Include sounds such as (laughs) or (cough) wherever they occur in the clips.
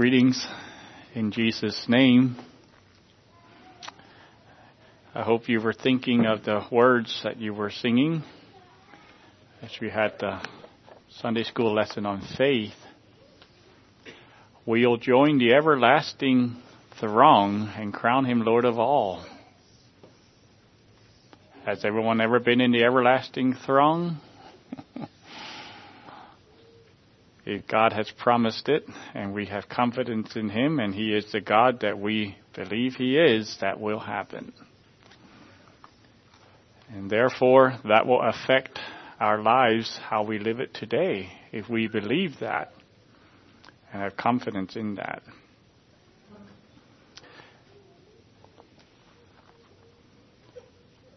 Greetings in Jesus' name. I hope you were thinking of the words that you were singing as we had the Sunday school lesson on faith. We'll join the everlasting throng and crown him Lord of all. Has everyone ever been in the everlasting throng? God has promised it, and we have confidence in Him, and He is the God that we believe He is, that will happen. And therefore, that will affect our lives, how we live it today, if we believe that and have confidence in that.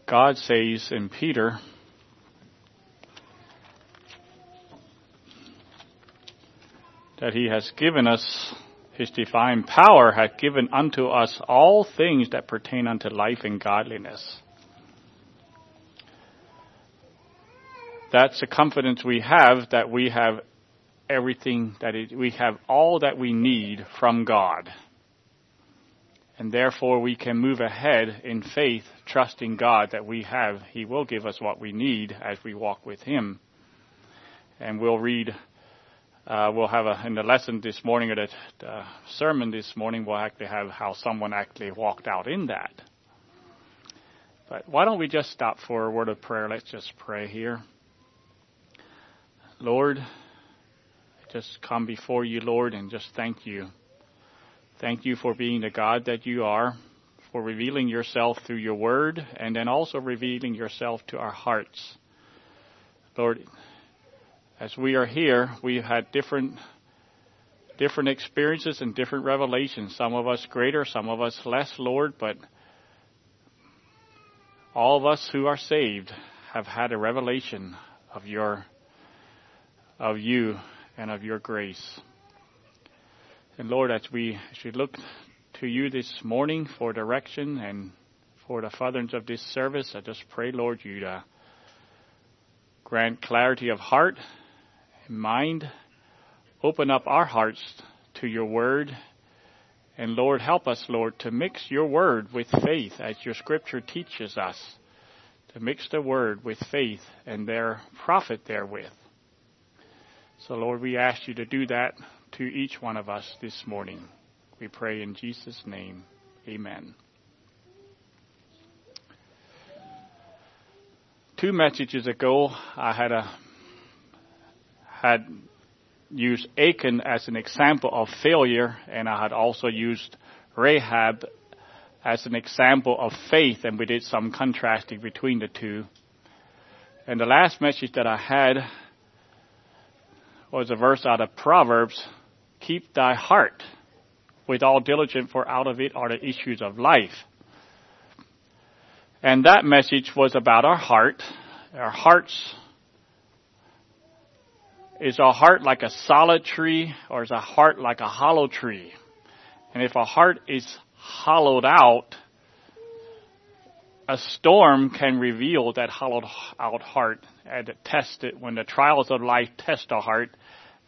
God says in Peter, that he has given us his divine power hath given unto us all things that pertain unto life and godliness. That's the confidence we have that we have everything that it, we have all that we need from God. And therefore we can move ahead in faith, trusting God that we have, He will give us what we need as we walk with Him. And we'll read uh, we'll have a, in the lesson this morning or the, the sermon this morning, we'll actually have how someone actually walked out in that. But why don't we just stop for a word of prayer? Let's just pray here. Lord, just come before you, Lord, and just thank you. Thank you for being the God that you are, for revealing yourself through your word, and then also revealing yourself to our hearts. Lord, as we are here, we've had different different experiences and different revelations. Some of us greater, some of us less, Lord, but all of us who are saved have had a revelation of your of you and of your grace. And Lord, as we as we look to you this morning for direction and for the furtherance of this service, I just pray, Lord, you to grant clarity of heart mind. Open up our hearts to your word. And Lord, help us, Lord, to mix your word with faith as your scripture teaches us. To mix the word with faith and their profit therewith. So Lord, we ask you to do that to each one of us this morning. We pray in Jesus' name. Amen. Two messages ago, I had a had used Achan as an example of failure, and I had also used Rahab as an example of faith, and we did some contrasting between the two. And the last message that I had was a verse out of Proverbs Keep thy heart with all diligence, for out of it are the issues of life. And that message was about our heart. Our hearts is a heart like a solid tree or is a heart like a hollow tree? And if a heart is hollowed out, a storm can reveal that hollowed out heart and test it when the trials of life test a heart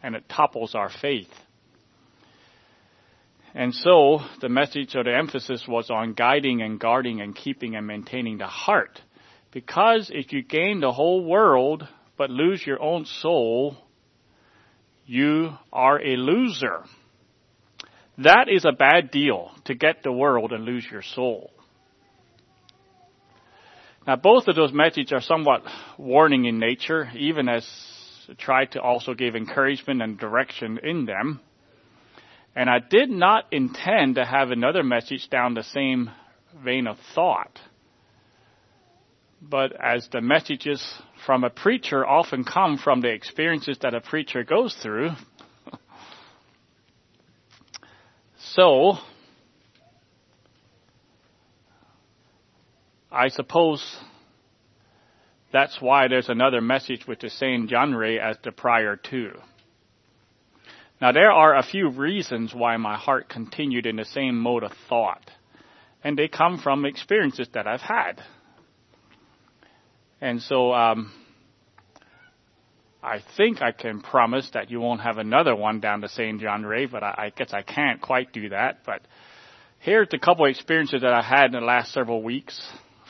and it topples our faith. And so the message or the emphasis was on guiding and guarding and keeping and maintaining the heart. Because if you gain the whole world but lose your own soul, you are a loser. That is a bad deal to get the world and lose your soul. Now, both of those messages are somewhat warning in nature, even as I try to also give encouragement and direction in them. And I did not intend to have another message down the same vein of thought. But as the messages from a preacher often come from the experiences that a preacher goes through, (laughs) so I suppose that's why there's another message with the same genre as the prior two. Now there are a few reasons why my heart continued in the same mode of thought, and they come from experiences that I've had. And so um, I think I can promise that you won't have another one down to St. John but I, I guess I can't quite do that. But here's a couple of experiences that I had in the last several weeks.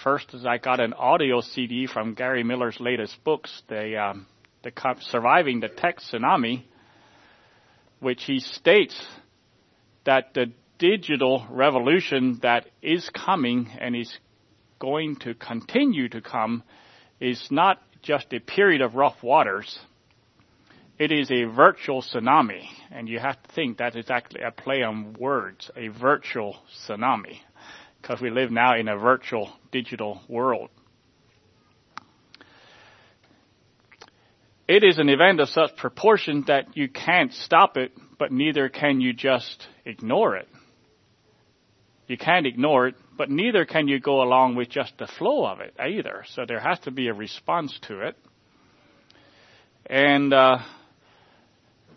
First is I got an audio CD from Gary Miller's latest books, the, um, the Surviving the Tech Tsunami, which he states that the digital revolution that is coming and is going to continue to come is not just a period of rough waters. It is a virtual tsunami, and you have to think that is actually a play on words, a virtual tsunami, because we live now in a virtual digital world. It is an event of such proportion that you can't stop it, but neither can you just ignore it. You can't ignore it, but neither can you go along with just the flow of it either. So there has to be a response to it. And uh,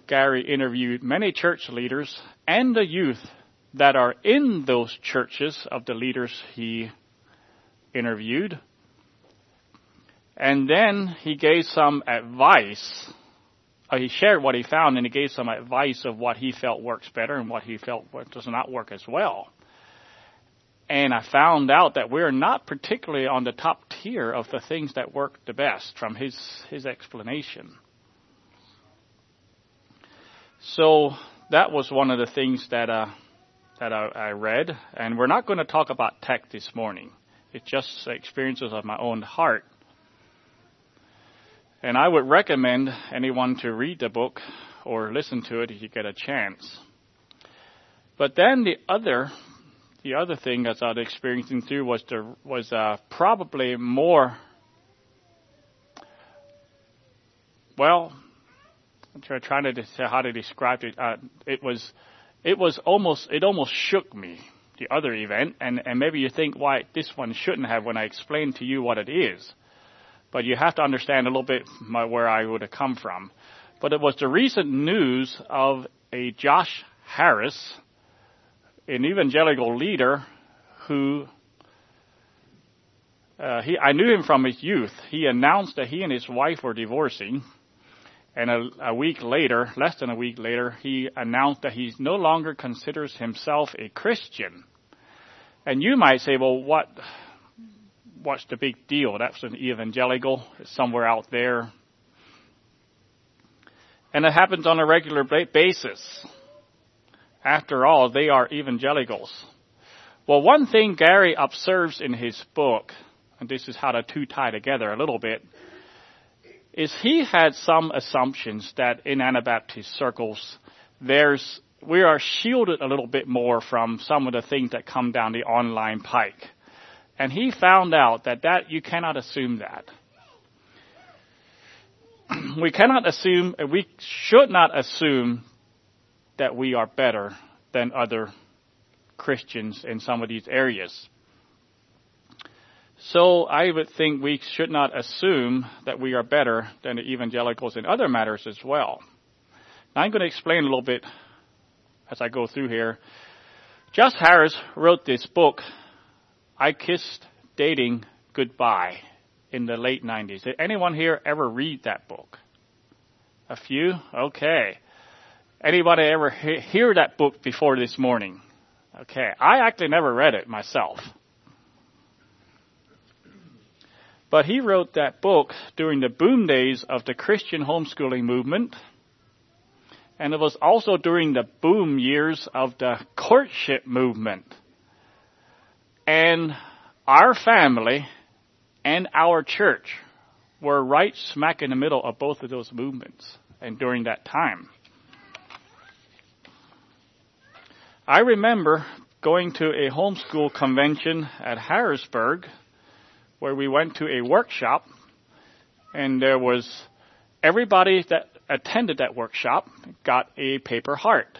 Gary interviewed many church leaders and the youth that are in those churches of the leaders he interviewed. And then he gave some advice. Uh, he shared what he found and he gave some advice of what he felt works better and what he felt does not work as well. And I found out that we're not particularly on the top tier of the things that work the best from his, his explanation. So that was one of the things that, uh, that I, I read. And we're not going to talk about tech this morning. It's just experiences of my own heart. And I would recommend anyone to read the book or listen to it if you get a chance. But then the other the other thing I was experiencing through was the was uh, probably more. Well, I'm trying to say how to describe it. Uh, it was, it was almost, it almost shook me. The other event, and and maybe you think why this one shouldn't have when I explain to you what it is, but you have to understand a little bit my, where I would have come from. But it was the recent news of a Josh Harris an evangelical leader who uh, he, I knew him from his youth. He announced that he and his wife were divorcing, and a, a week later, less than a week later, he announced that he no longer considers himself a Christian. And you might say, well, what, what's the big deal? That's an evangelical somewhere out there. And it happens on a regular basis. After all, they are evangelicals. Well, one thing Gary observes in his book, and this is how the two tie together a little bit, is he had some assumptions that in Anabaptist circles, there's, we are shielded a little bit more from some of the things that come down the online pike. And he found out that that, you cannot assume that. (clears throat) we cannot assume, we should not assume that we are better than other Christians in some of these areas. So I would think we should not assume that we are better than the evangelicals in other matters as well. Now I'm going to explain a little bit as I go through here. Josh Harris wrote this book, I Kissed Dating Goodbye, in the late 90s. Did anyone here ever read that book? A few? Okay. Anybody ever he- hear that book before this morning? Okay, I actually never read it myself. But he wrote that book during the boom days of the Christian homeschooling movement. And it was also during the boom years of the courtship movement. And our family and our church were right smack in the middle of both of those movements and during that time. I remember going to a homeschool convention at Harrisburg where we went to a workshop and there was everybody that attended that workshop got a paper heart.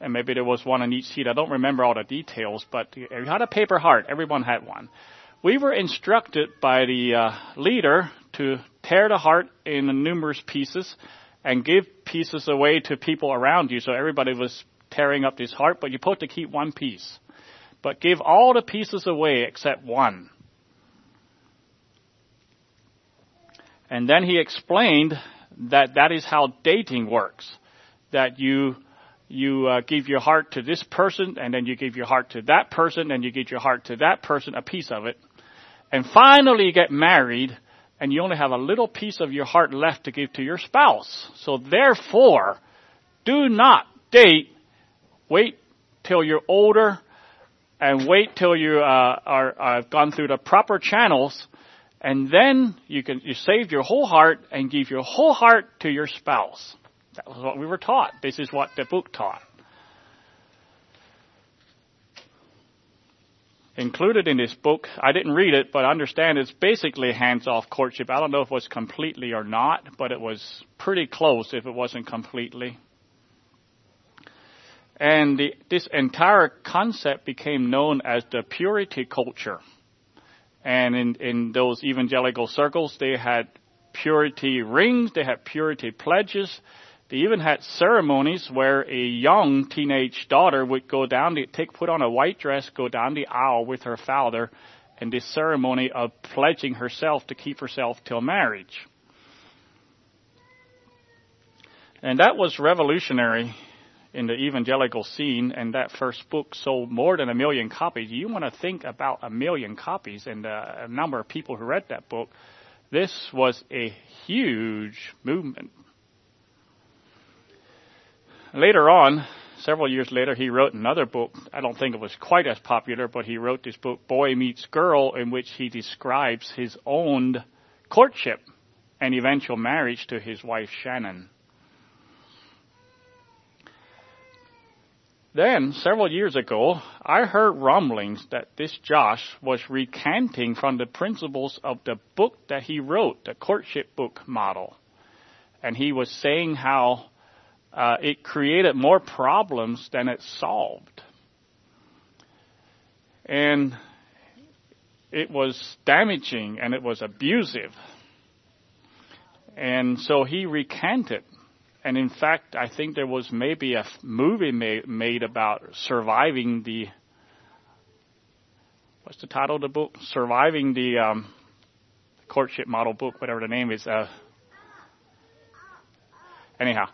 And maybe there was one on each seat. I don't remember all the details, but you had a paper heart. Everyone had one. We were instructed by the uh, leader to tear the heart in numerous pieces and give pieces away to people around you. So everybody was tearing up his heart, but you're supposed to keep one piece. But give all the pieces away except one. And then he explained that that is how dating works. That you you uh, give your heart to this person, and then you give your heart to that person, and you give your heart to that person, a piece of it. And finally you get married, and you only have a little piece of your heart left to give to your spouse. So therefore, do not date. Wait till you're older, and wait till you uh, are, are gone through the proper channels, and then you can you save your whole heart and give your whole heart to your spouse. That was what we were taught. This is what the book taught. Included in this book, I didn't read it, but I understand it's basically hands-off courtship. I don't know if it was completely or not, but it was pretty close if it wasn't completely. And the, this entire concept became known as the purity culture. And in, in those evangelical circles, they had purity rings, they had purity pledges, they even had ceremonies where a young teenage daughter would go down the take put on a white dress, go down the aisle with her father, and this ceremony of pledging herself to keep herself till marriage. And that was revolutionary in the evangelical scene, and that first book sold more than a million copies. You want to think about a million copies and uh, the number of people who read that book. This was a huge movement. Later on, several years later, he wrote another book. I don't think it was quite as popular, but he wrote this book, Boy Meets Girl, in which he describes his own courtship and eventual marriage to his wife Shannon. Then, several years ago, I heard rumblings that this Josh was recanting from the principles of the book that he wrote, the courtship book model. And he was saying how uh, it created more problems than it solved. And it was damaging and it was abusive. And so he recanted. And in fact, I think there was maybe a movie made, about surviving the, what's the title of the book? Surviving the um, courtship model book, whatever the name is. Uh, anyhow,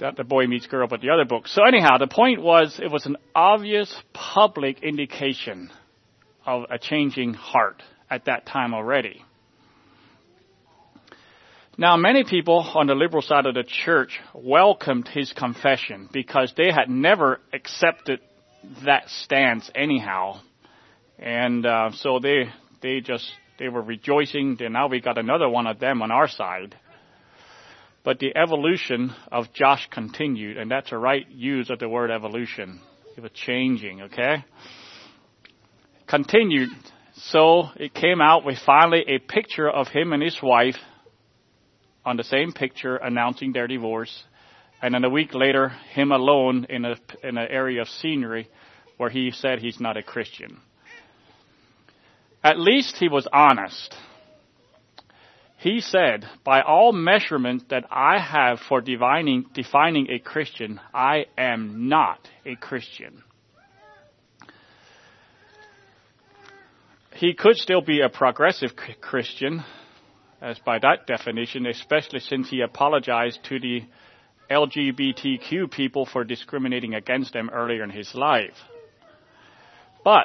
not the boy meets girl, but the other book. So anyhow, the point was it was an obvious public indication of a changing heart at that time already. Now, many people on the liberal side of the church welcomed his confession because they had never accepted that stance anyhow, and uh, so they they just they were rejoicing. And now we got another one of them on our side. But the evolution of Josh continued, and that's a right use of the word evolution. It was changing, okay? Continued. So it came out with finally a picture of him and his wife on the same picture announcing their divorce. And then a week later, him alone in a in an area of scenery where he said he's not a Christian. At least he was honest. He said, by all measurement that I have for defining, defining a Christian, I am not a Christian. He could still be a progressive Christian, as by that definition, especially since he apologized to the LGBTQ people for discriminating against them earlier in his life. But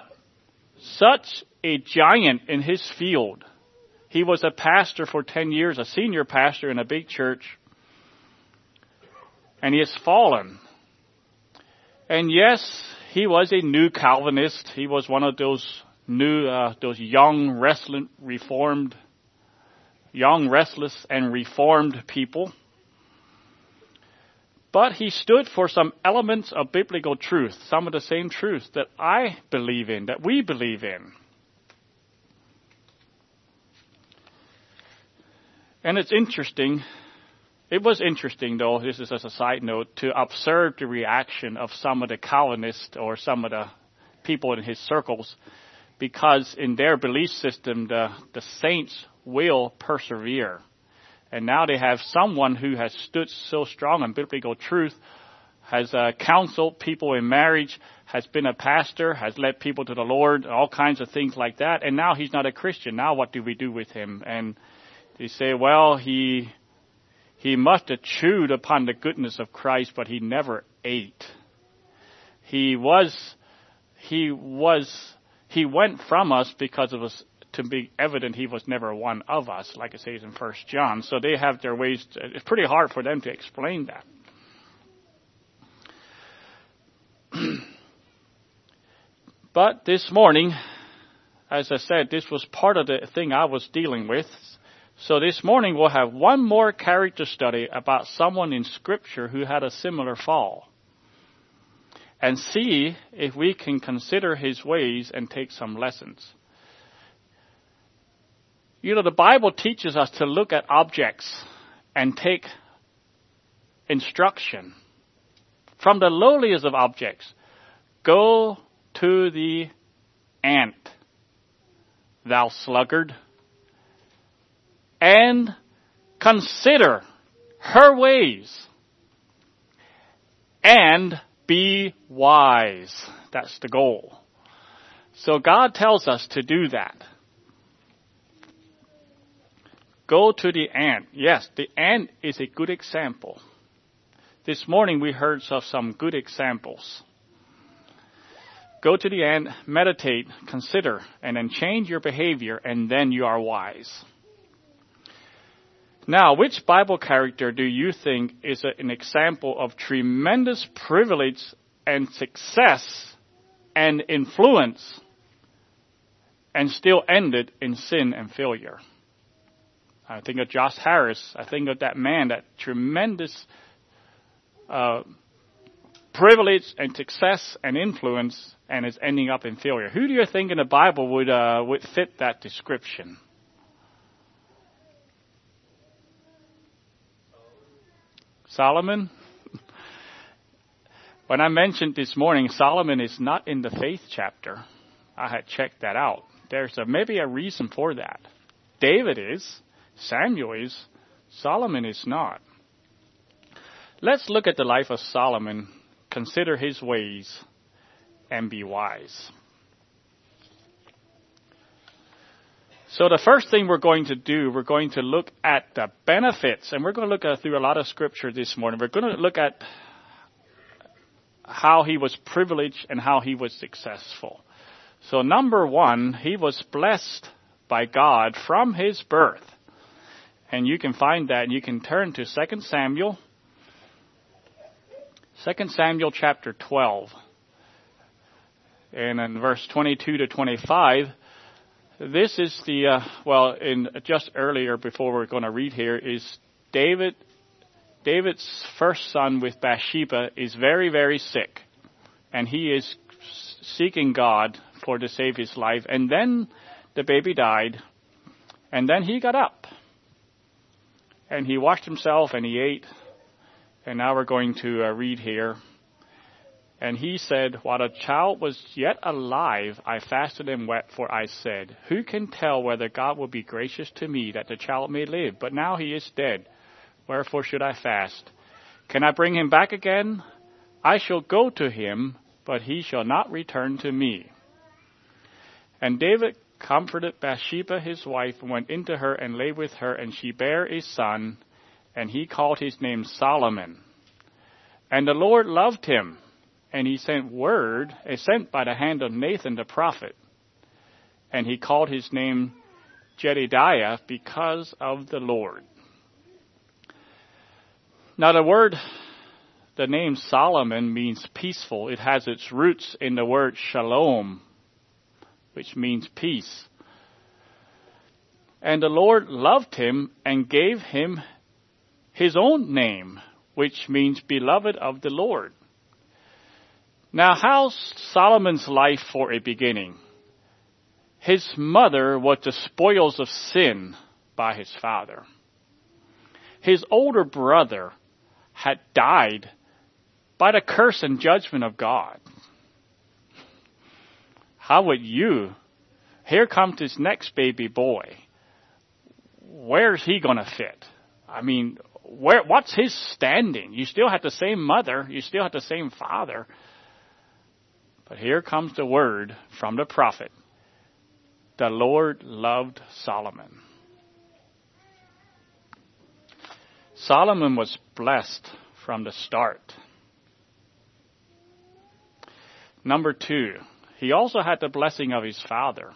such a giant in his field, he was a pastor for 10 years, a senior pastor in a big church, and he has fallen. And yes, he was a new Calvinist. He was one of those new, uh, those young, restless, reformed, young, restless, and reformed people. But he stood for some elements of biblical truth, some of the same truth that I believe in, that we believe in. And it's interesting. It was interesting, though, this is as a side note, to observe the reaction of some of the Calvinists or some of the people in his circles, because in their belief system, the, the saints will persevere. And now they have someone who has stood so strong on biblical truth, has uh, counseled people in marriage, has been a pastor, has led people to the Lord, all kinds of things like that. And now he's not a Christian. Now what do we do with him? And They say, well, he, he must have chewed upon the goodness of Christ, but he never ate. He was, he was, he went from us because of us to be evident he was never one of us, like it says in First John. So they have their ways. To, it's pretty hard for them to explain that. (clears throat) but this morning, as I said, this was part of the thing I was dealing with. So this morning we'll have one more character study about someone in Scripture who had a similar fall. And see if we can consider his ways and take some lessons. You know, the Bible teaches us to look at objects and take instruction from the lowliest of objects. Go to the ant thou sluggard, and consider her ways and be wise. That's the goal. So God tells us to do that. Go to the ant. Yes, the ant is a good example. This morning we heard of some good examples. Go to the end, meditate, consider, and then change your behavior, and then you are wise. Now, which Bible character do you think is an example of tremendous privilege and success and influence and still ended in sin and failure? I think of Josh Harris. I think of that man, that tremendous uh, privilege and success and influence and is ending up in failure. Who do you think in the Bible would uh, would fit that description? Solomon. when I mentioned this morning, Solomon is not in the faith chapter. I had checked that out. There's a, maybe a reason for that. David is, Samuel is, Solomon is not. Let's look at the life of Solomon consider his ways and be wise. So the first thing we're going to do, we're going to look at the benefits, and we're going to look at, through a lot of scripture this morning. We're going to look at how he was privileged and how he was successful. So number one, he was blessed by God from his birth. And you can find that, and you can turn to 2 Samuel 2 Samuel chapter 12. And in verse 22 to 25, this is the, uh, well, in just earlier before we're going to read here is David, David's first son with Bathsheba is very, very sick. And he is seeking God for to save his life. And then the baby died. And then he got up. And he washed himself and he ate and now we're going to uh, read here. And he said, While the child was yet alive, I fasted and wept, for I said, Who can tell whether God will be gracious to me that the child may live? But now he is dead. Wherefore should I fast? Can I bring him back again? I shall go to him, but he shall not return to me. And David comforted Bathsheba his wife, and went into her and lay with her, and she bare a son and he called his name Solomon. And the Lord loved him, and he sent word, uh, sent by the hand of Nathan the prophet, and he called his name Jedidiah because of the Lord. Now the word, the name Solomon means peaceful. It has its roots in the word shalom, which means peace. And the Lord loved him and gave him his own name, which means beloved of the Lord. Now, how's Solomon's life for a beginning? His mother was the spoils of sin by his father. His older brother had died by the curse and judgment of God. How would you? Here comes this next baby boy. Where's he going to fit? I mean, where, what's his standing? You still have the same mother, you still have the same father. But here comes the word from the prophet. The Lord loved Solomon. Solomon was blessed from the start. Number two, he also had the blessing of his father.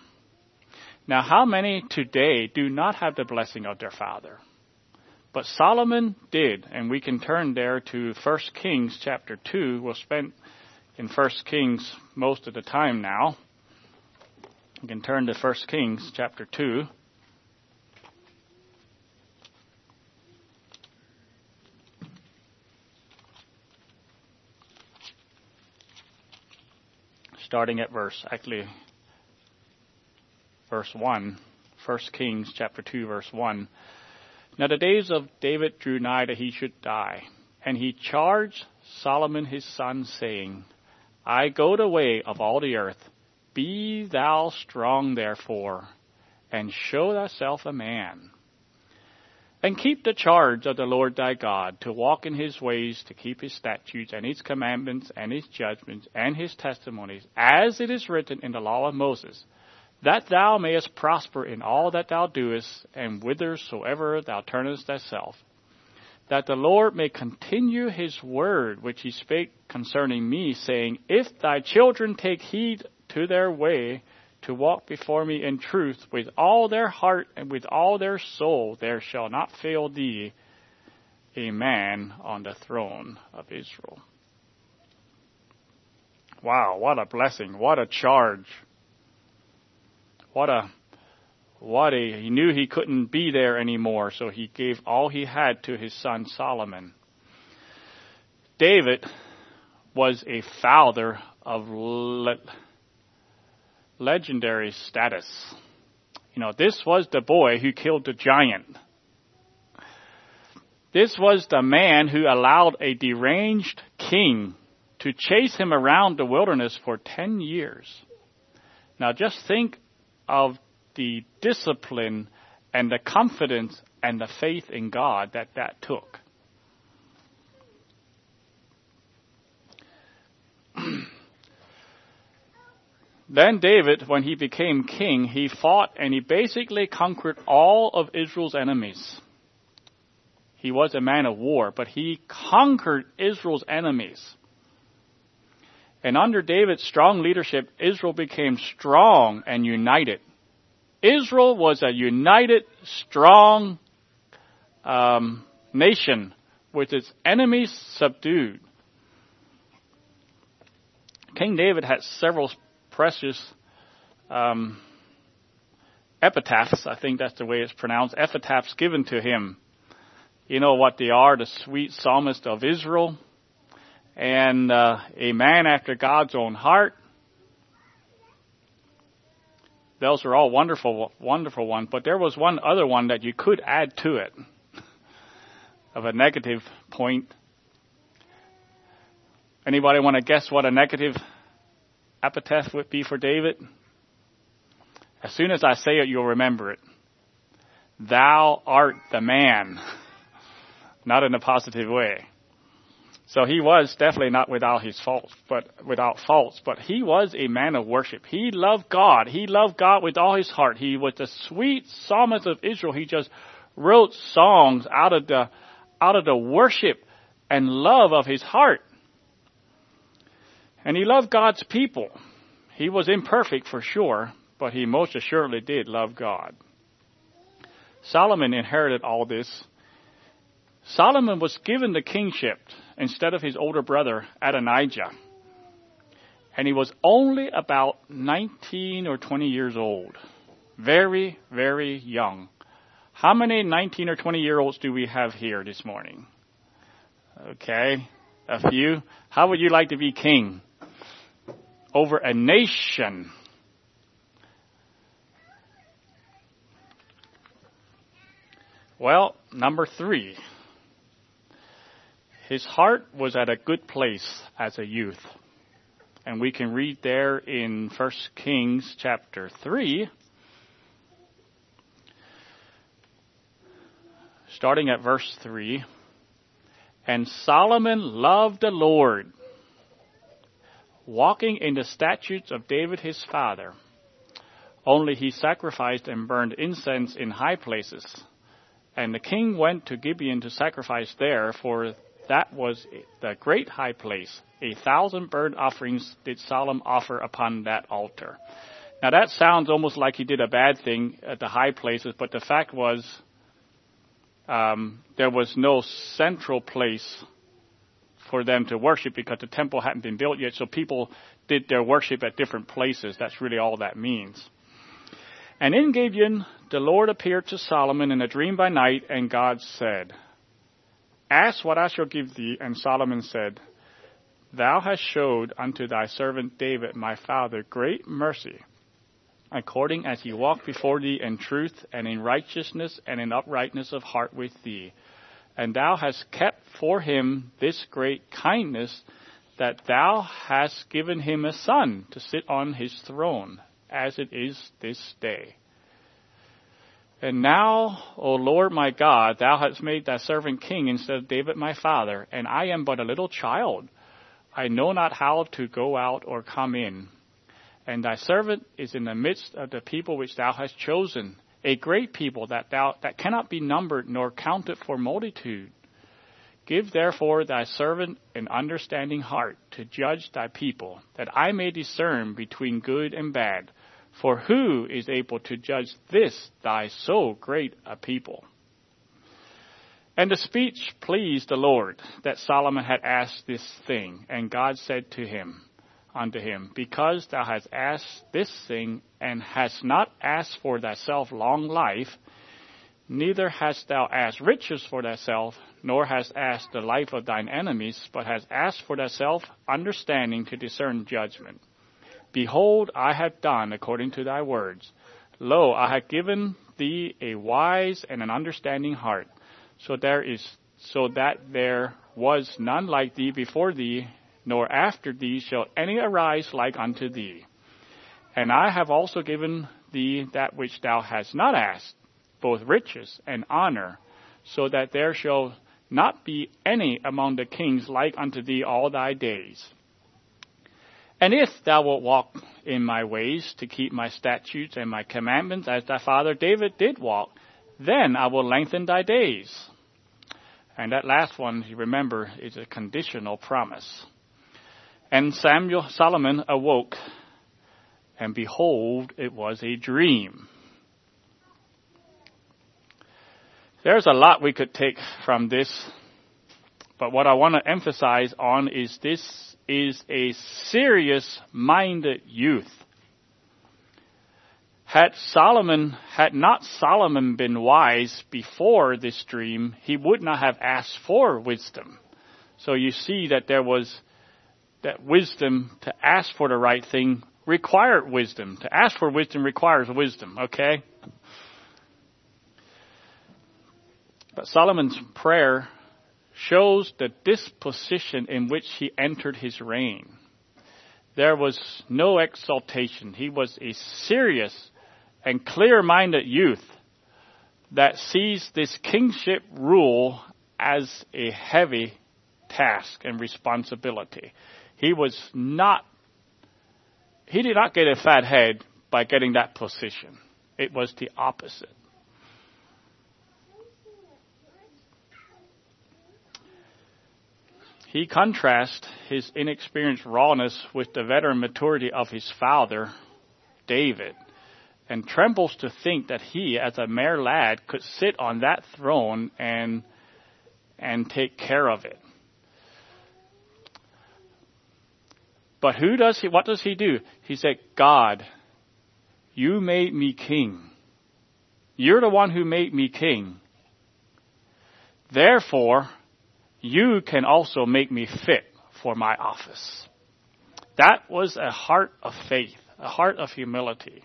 Now, how many today do not have the blessing of their father? But Solomon did, and we can turn there to 1 Kings chapter 2. We'll spend in 1 Kings most of the time now. We can turn to 1 Kings chapter 2. Starting at verse, actually, verse 1. 1 Kings chapter 2 verse 1. Now the days of David drew nigh that he should die, and he charged Solomon his son, saying, I go the way of all the earth. Be thou strong therefore, and show thyself a man. And keep the charge of the Lord thy God, to walk in his ways, to keep his statutes and his commandments and his judgments and his testimonies, as it is written in the law of Moses that thou mayest prosper in all that thou doest, and whithersoever thou turnest thyself. That the Lord may continue his word which he spake concerning me, saying, If thy children take heed to their way, to walk before me in truth with all their heart and with all their soul, there shall not fail thee a man on the throne of Israel. Wow, what a blessing, what a charge what a what a he knew he couldn't be there anymore, so he gave all he had to his son Solomon. David was a father of le- legendary status. You know, this was the boy who killed the giant. This was the man who allowed a deranged king to chase him around the wilderness for 10 years. Now just think of the discipline and the confidence and the faith in God that that took. (clears throat) then David, when he became king, he fought and he basically conquered all of Israel's enemies. He was a man of war, but he conquered Israel's enemies. And under David's strong leadership, Israel became strong and united. Israel was a united, strong um, nation with its enemies subdued. King David had several precious um, epitaphs, I think that's the way it's pronounced, epitaphs given to him. You know what they are, the sweet psalmist of Israel, and uh, a man after God's own heart. Those are all wonderful, wonderful ones, but there was one other one that you could add to it of a negative point. Anybody want to guess what a negative epithet would be for David? As soon as I say it, you'll remember it. Thou art the man. Not in a positive way. So he was definitely not without his faults, but without faults, but he was a man of worship. He loved God. He loved God with all his heart. He was the sweet psalmist of Israel. He just wrote songs out of the, out of the worship and love of his heart. And he loved God's people. He was imperfect for sure, but he most assuredly did love God. Solomon inherited all this. Solomon was given the kingship instead of his older brother, Adonijah. And he was only about 19 or 20 years old. Very, very young. How many 19 or 20 year olds do we have here this morning? Okay, a few. How would you like to be king? Over a nation. Well, number three. His heart was at a good place as a youth. And we can read there in 1 Kings chapter 3, starting at verse 3. And Solomon loved the Lord, walking in the statutes of David his father. Only he sacrificed and burned incense in high places And the king went to Gibeon to sacrifice there, for that was the great high place. A thousand burnt offerings did Solomon offer upon that altar. Now that sounds almost like he did a bad thing at the high places, but the fact was um, there was no central place for them to worship because the temple hadn't been built yet. So people did their worship at different places. That's really all that means. And in Gibeon, the Lord appeared to Solomon in a dream by night, and God said, Ask what I shall give thee. And Solomon said, Thou hast showed unto thy servant David my father great mercy, according as he walked before thee in truth and in righteousness and in uprightness of heart with thee. And thou hast kept for him this great kindness, that thou hast given him a son to sit on his throne, as it is this day. And now, O Lord my God, thou hast made thy servant king instead of David my father, and I am but a little child. I know not how to go out or come in. And thy servant is in the midst of the people which thou hast chosen, a great people that thou that cannot be numbered nor counted for multitude. Give therefore thy servant an understanding heart to judge thy people, that I may discern between good and bad. For who is able to judge this thy so great a people? And the speech pleased the Lord that Solomon had asked this thing, and God said to him, unto him, Because thou hast asked this thing, and hast not asked for thyself long life, neither hast thou asked riches for thyself, nor hast asked the life of thine enemies, but hast asked for thyself understanding to discern judgment. Behold, I have done according to thy words. Lo, I have given thee a wise and an understanding heart, so there is so that there was none like thee before thee, nor after thee shall any arise like unto thee. And I have also given thee that which thou hast not asked, both riches and honor, so that there shall not be any among the kings like unto thee all thy days. And if thou wilt walk in my ways to keep my statutes and my commandments as thy father David did walk, then I will lengthen thy days. And that last one, you remember, is a conditional promise. And Samuel Solomon awoke, and behold, it was a dream. There's a lot we could take from this, but what I want to emphasize on is this is a serious minded youth. Had Solomon, had not Solomon been wise before this dream, he would not have asked for wisdom. So you see that there was that wisdom to ask for the right thing required wisdom. To ask for wisdom requires wisdom, okay? But Solomon's prayer shows the disposition in which he entered his reign. There was no exaltation. He was a serious and clear minded youth that sees this kingship rule as a heavy task and responsibility. He was not, he did not get a fat head by getting that position. It was the opposite. He contrasts his inexperienced rawness with the veteran maturity of his father, David, and trembles to think that he, as a mere lad, could sit on that throne and, and take care of it. But who does he, what does he do? He said, God, you made me king. You're the one who made me king. Therefore, you can also make me fit for my office. That was a heart of faith, a heart of humility.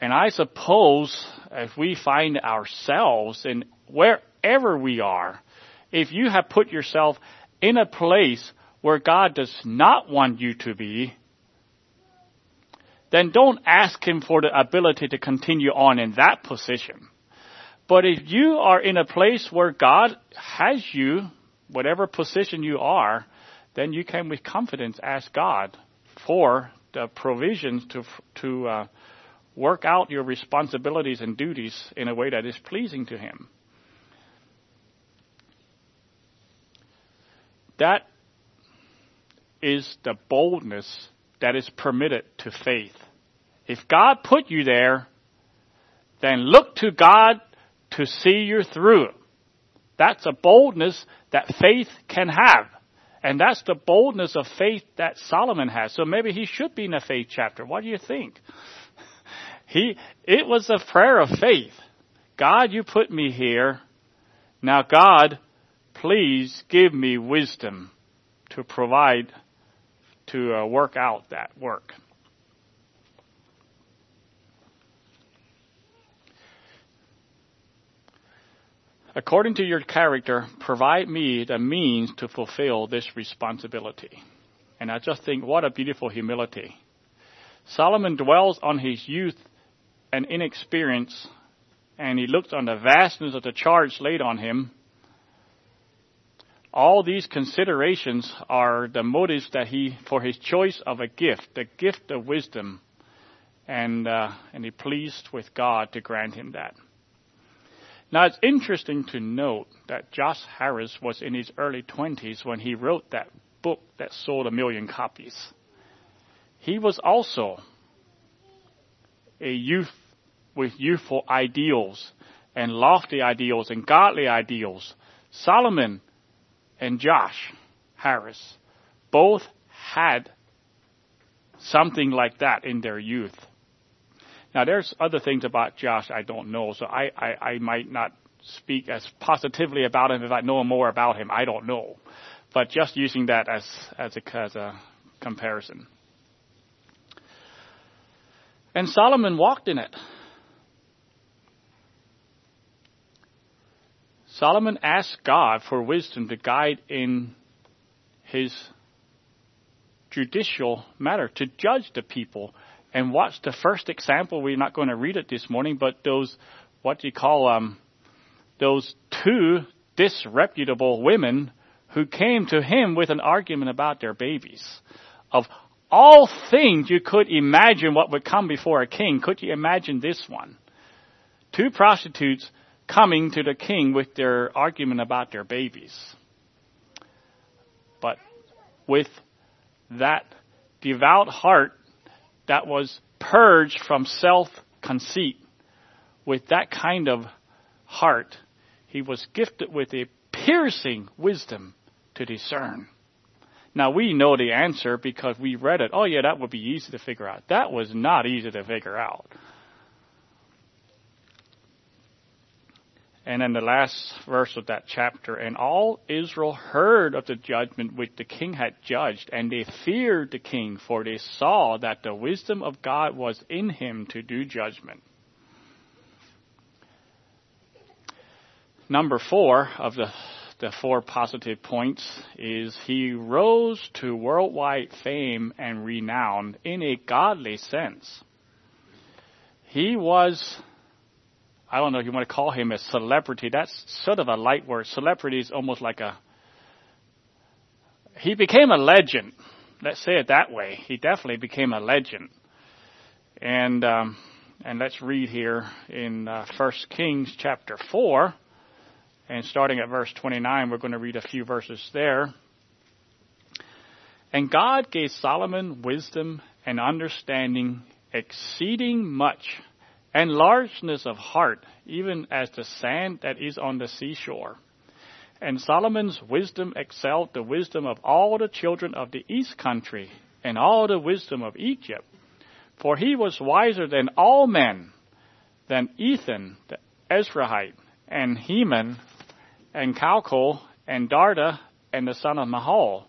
And I suppose if we find ourselves in wherever we are, if you have put yourself in a place where God does not want you to be, then don't ask Him for the ability to continue on in that position. But if you are in a place where God has you, whatever position you are, then you can with confidence ask God for the provisions to, to uh, work out your responsibilities and duties in a way that is pleasing to Him. That is the boldness that is permitted to faith. If God put you there, then look to God to see you through. That's a boldness that faith can have. And that's the boldness of faith that Solomon has. So maybe he should be in a faith chapter. What do you think? (laughs) He, it was a prayer of faith. God, you put me here. Now God, please give me wisdom to provide, to uh, work out that work. According to your character, provide me the means to fulfill this responsibility. And I just think, what a beautiful humility. Solomon dwells on his youth and inexperience, and he looks on the vastness of the charge laid on him. All these considerations are the motives that he, for his choice of a gift, the gift of wisdom, and uh, and he pleased with God to grant him that. Now it's interesting to note that Josh Harris was in his early 20s when he wrote that book that sold a million copies. He was also a youth with youthful ideals and lofty ideals and godly ideals. Solomon and Josh Harris both had something like that in their youth. Now, there's other things about Josh I don't know, so I, I, I might not speak as positively about him if I know more about him. I don't know, but just using that as as a, as a comparison. And Solomon walked in it. Solomon asked God for wisdom to guide in his judicial matter, to judge the people and watch the first example. We're not going to read it this morning, but those, what do you call, um, those two disreputable women who came to him with an argument about their babies. Of all things you could imagine what would come before a king, could you imagine this one? Two prostitutes coming to the king with their argument about their babies. But with that devout heart that was purged from self conceit. With that kind of heart, he was gifted with a piercing wisdom to discern. Now we know the answer because we read it. Oh yeah, that would be easy to figure out. That was not easy to figure out. And then the last verse of that chapter, and all Israel heard of the judgment which the king had judged, and they feared the king, for they saw that the wisdom of God was in him to do judgment. Number four of the, the four positive points is he rose to worldwide fame and renown in a godly sense. He was I don't know if you want to call him a celebrity. That's sort of a light word. Celebrity is almost like a. He became a legend. Let's say it that way. He definitely became a legend. And um, and let's read here in uh, First Kings chapter four, and starting at verse twenty nine, we're going to read a few verses there. And God gave Solomon wisdom and understanding exceeding much and largeness of heart, even as the sand that is on the seashore. And Solomon's wisdom excelled the wisdom of all the children of the east country and all the wisdom of Egypt. For he was wiser than all men, than Ethan the Ezrahite, and Heman, and Calcol, and Darda, and the son of Mahol.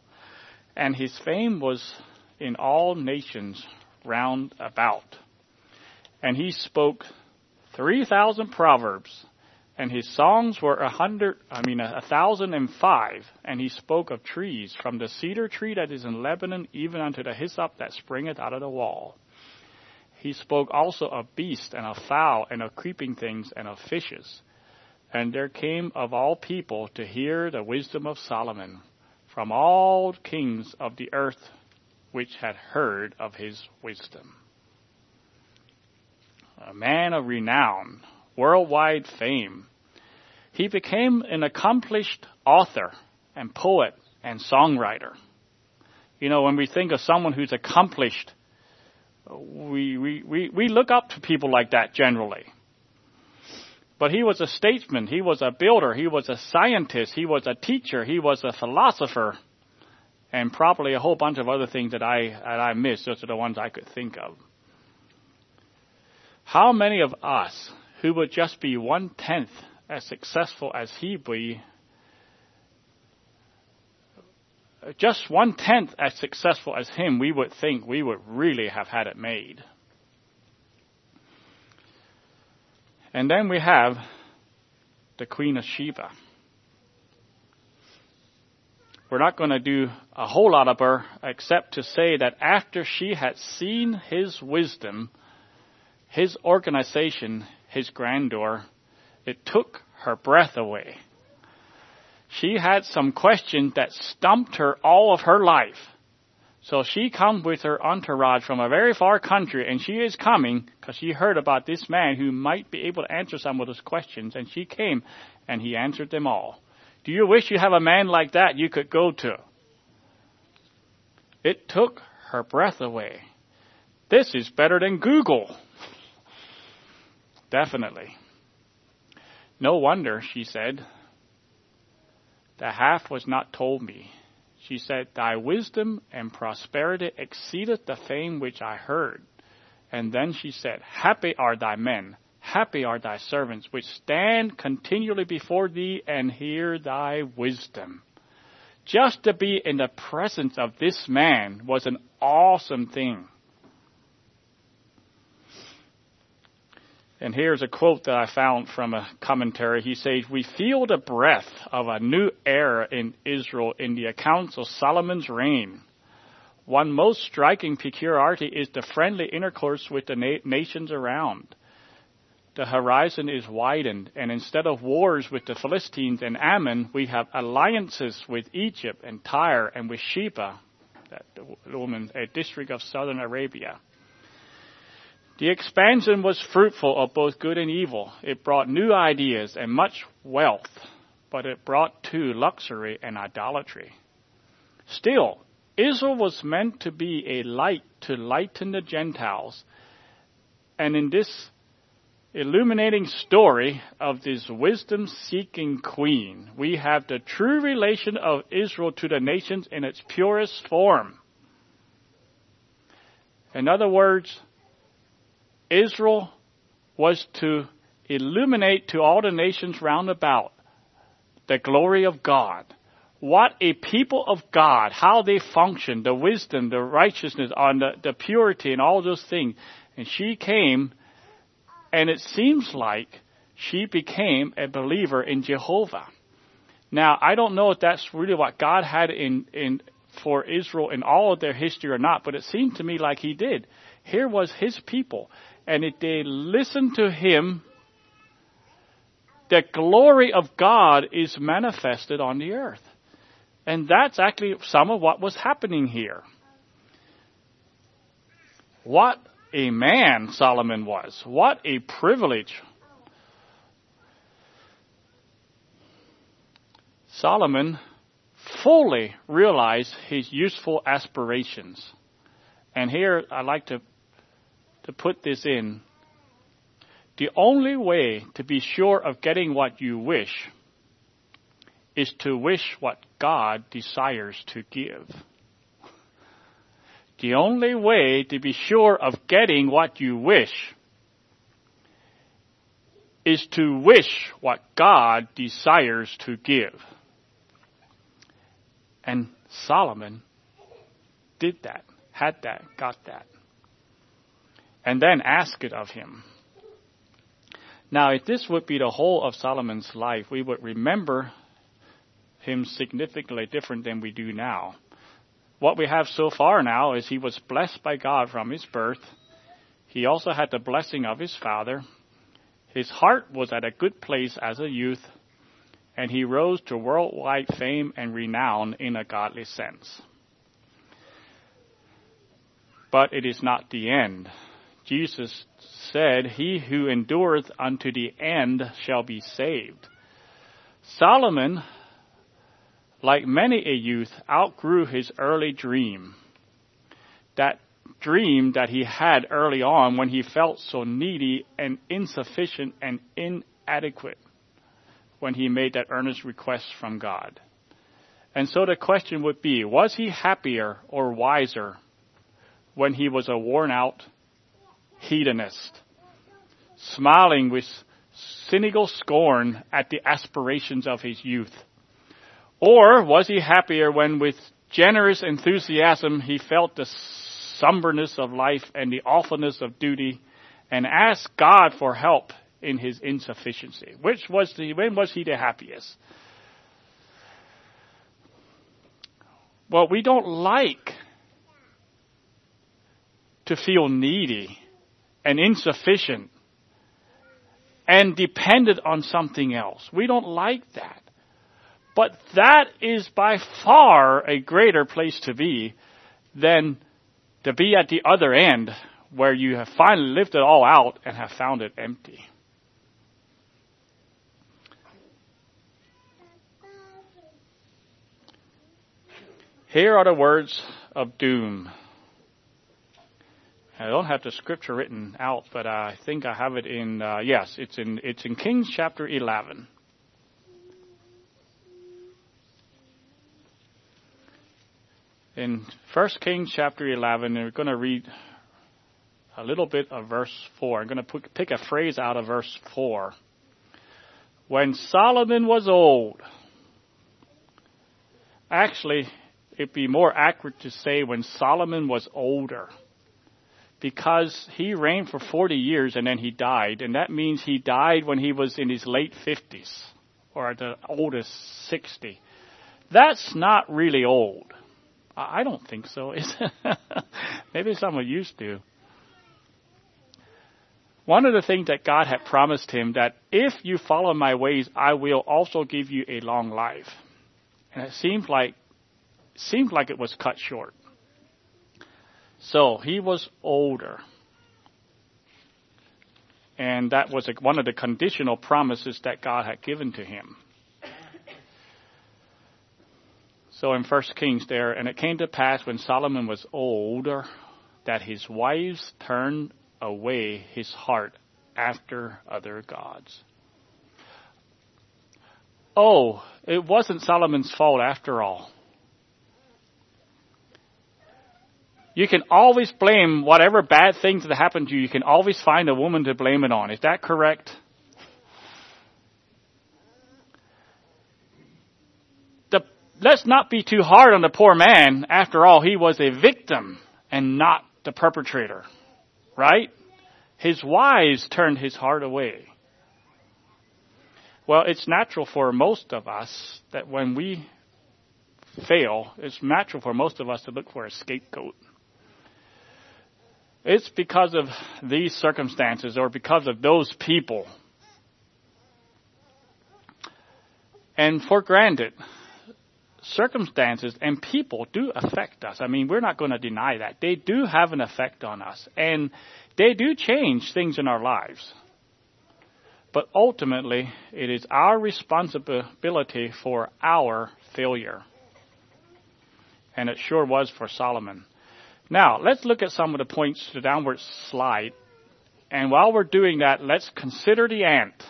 And his fame was in all nations round about and he spoke 3,000 proverbs, and his songs were a hundred, I mean, a, thousand and five, and he spoke of trees, from the cedar tree that is in Lebanon, even unto the hyssop that springeth out of the wall. He spoke also of beasts, and of fowl, and of creeping things, and of fishes. And there came of all people to hear the wisdom of Solomon, from all kings of the earth which had heard of his wisdom. A man of renown, worldwide fame. He became an accomplished author and poet and songwriter. You know, when we think of someone who's accomplished, we, we, we, we look up to people like that generally. But he was a statesman, he was a builder, he was a scientist, he was a teacher, he was a philosopher, and probably a whole bunch of other things that I, that I missed. Those are the ones I could think of. How many of us who would just be one tenth as successful as he be, just one tenth as successful as him, we would think we would really have had it made. And then we have the Queen of Sheba. We're not going to do a whole lot of her except to say that after she had seen his wisdom, his organization, his grandeur, it took her breath away. She had some questions that stumped her all of her life. So she comes with her entourage from a very far country, and she is coming because she heard about this man who might be able to answer some of those questions, and she came, and he answered them all. Do you wish you have a man like that you could go to? It took her breath away. This is better than Google. Definitely. No wonder, she said, the half was not told me. She said, Thy wisdom and prosperity exceedeth the fame which I heard. And then she said, Happy are thy men, happy are thy servants, which stand continually before thee and hear thy wisdom. Just to be in the presence of this man was an awesome thing. And here's a quote that I found from a commentary. He says, We feel the breath of a new era in Israel in the accounts of Solomon's reign. One most striking peculiarity is the friendly intercourse with the na- nations around. The horizon is widened, and instead of wars with the Philistines and Ammon, we have alliances with Egypt and Tyre and with Sheba, that woman, a district of southern Arabia. The expansion was fruitful of both good and evil. It brought new ideas and much wealth, but it brought too luxury and idolatry. Still, Israel was meant to be a light to lighten the Gentiles. And in this illuminating story of this wisdom seeking queen, we have the true relation of Israel to the nations in its purest form. In other words, Israel was to illuminate to all the nations round about the glory of God. What a people of God, how they function, the wisdom, the righteousness, on the, the purity and all those things. And she came, and it seems like she became a believer in Jehovah. Now, I don't know if that's really what God had in, in, for Israel in all of their history or not, but it seemed to me like he did. Here was his people and if they listen to him, the glory of God is manifested on the earth. And that's actually some of what was happening here. What a man Solomon was. What a privilege. Solomon fully realized his useful aspirations. And here I'd like to to put this in. The only way to be sure of getting what you wish is to wish what God desires to give. The only way to be sure of getting what you wish is to wish what God desires to give. And Solomon did that, had that, got that and then ask it of him. Now, if this would be the whole of Solomon's life, we would remember him significantly different than we do now. What we have so far now is he was blessed by God from his birth. He also had the blessing of his father. His heart was at a good place as a youth, and he rose to worldwide fame and renown in a godly sense. But it is not the end Jesus said, He who endureth unto the end shall be saved. Solomon, like many a youth, outgrew his early dream. That dream that he had early on when he felt so needy and insufficient and inadequate when he made that earnest request from God. And so the question would be, was he happier or wiser when he was a worn out hedonist, smiling with cynical scorn at the aspirations of his youth? Or was he happier when with generous enthusiasm he felt the somberness of life and the awfulness of duty and asked God for help in his insufficiency? Which was the, when was he the happiest? Well, we don't like to feel needy and insufficient and dependent on something else. We don't like that. But that is by far a greater place to be than to be at the other end where you have finally lived it all out and have found it empty. Here are the words of doom. I don't have the scripture written out, but I think I have it in. Uh, yes, it's in it's in Kings chapter eleven. In First Kings chapter eleven, we're going to read a little bit of verse four. I'm going to pick a phrase out of verse four. When Solomon was old, actually, it'd be more accurate to say when Solomon was older. Because he reigned for 40 years and then he died, and that means he died when he was in his late 50s, or at the oldest 60. That's not really old. I don't think so. (laughs) Maybe someone used to. One of the things that God had promised him that if you follow my ways, I will also give you a long life. And it seems like seemed like it was cut short. So he was older. And that was one of the conditional promises that God had given to him. So in First Kings there, and it came to pass when Solomon was older that his wives turned away his heart after other gods. Oh, it wasn't Solomon's fault after all. You can always blame whatever bad things that happen to you, you can always find a woman to blame it on. Is that correct? The, let's not be too hard on the poor man. After all, he was a victim and not the perpetrator. Right? His wives turned his heart away. Well, it's natural for most of us that when we fail, it's natural for most of us to look for a scapegoat. It's because of these circumstances or because of those people. And for granted, circumstances and people do affect us. I mean, we're not going to deny that. They do have an effect on us. And they do change things in our lives. But ultimately, it is our responsibility for our failure. And it sure was for Solomon. Now, let's look at some of the points to the downward slide. And while we're doing that, let's consider the ant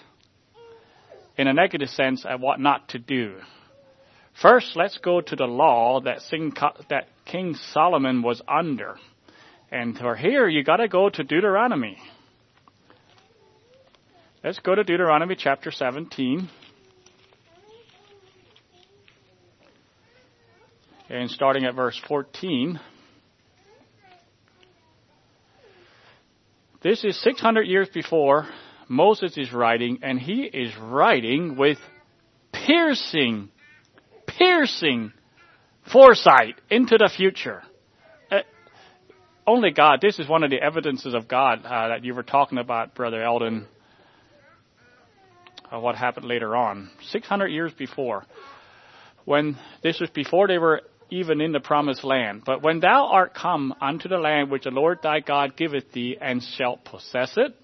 in a negative sense at what not to do. First, let's go to the law that, King Solomon was under. And for here, you gotta go to Deuteronomy. Let's go to Deuteronomy chapter 17. And starting at verse 14. This is 600 years before Moses is writing, and he is writing with piercing, piercing foresight into the future. Uh, only God, this is one of the evidences of God uh, that you were talking about, Brother Eldon, uh, what happened later on. 600 years before. When this was before they were even in the promised land. But when thou art come unto the land which the Lord thy God giveth thee, and shalt possess it,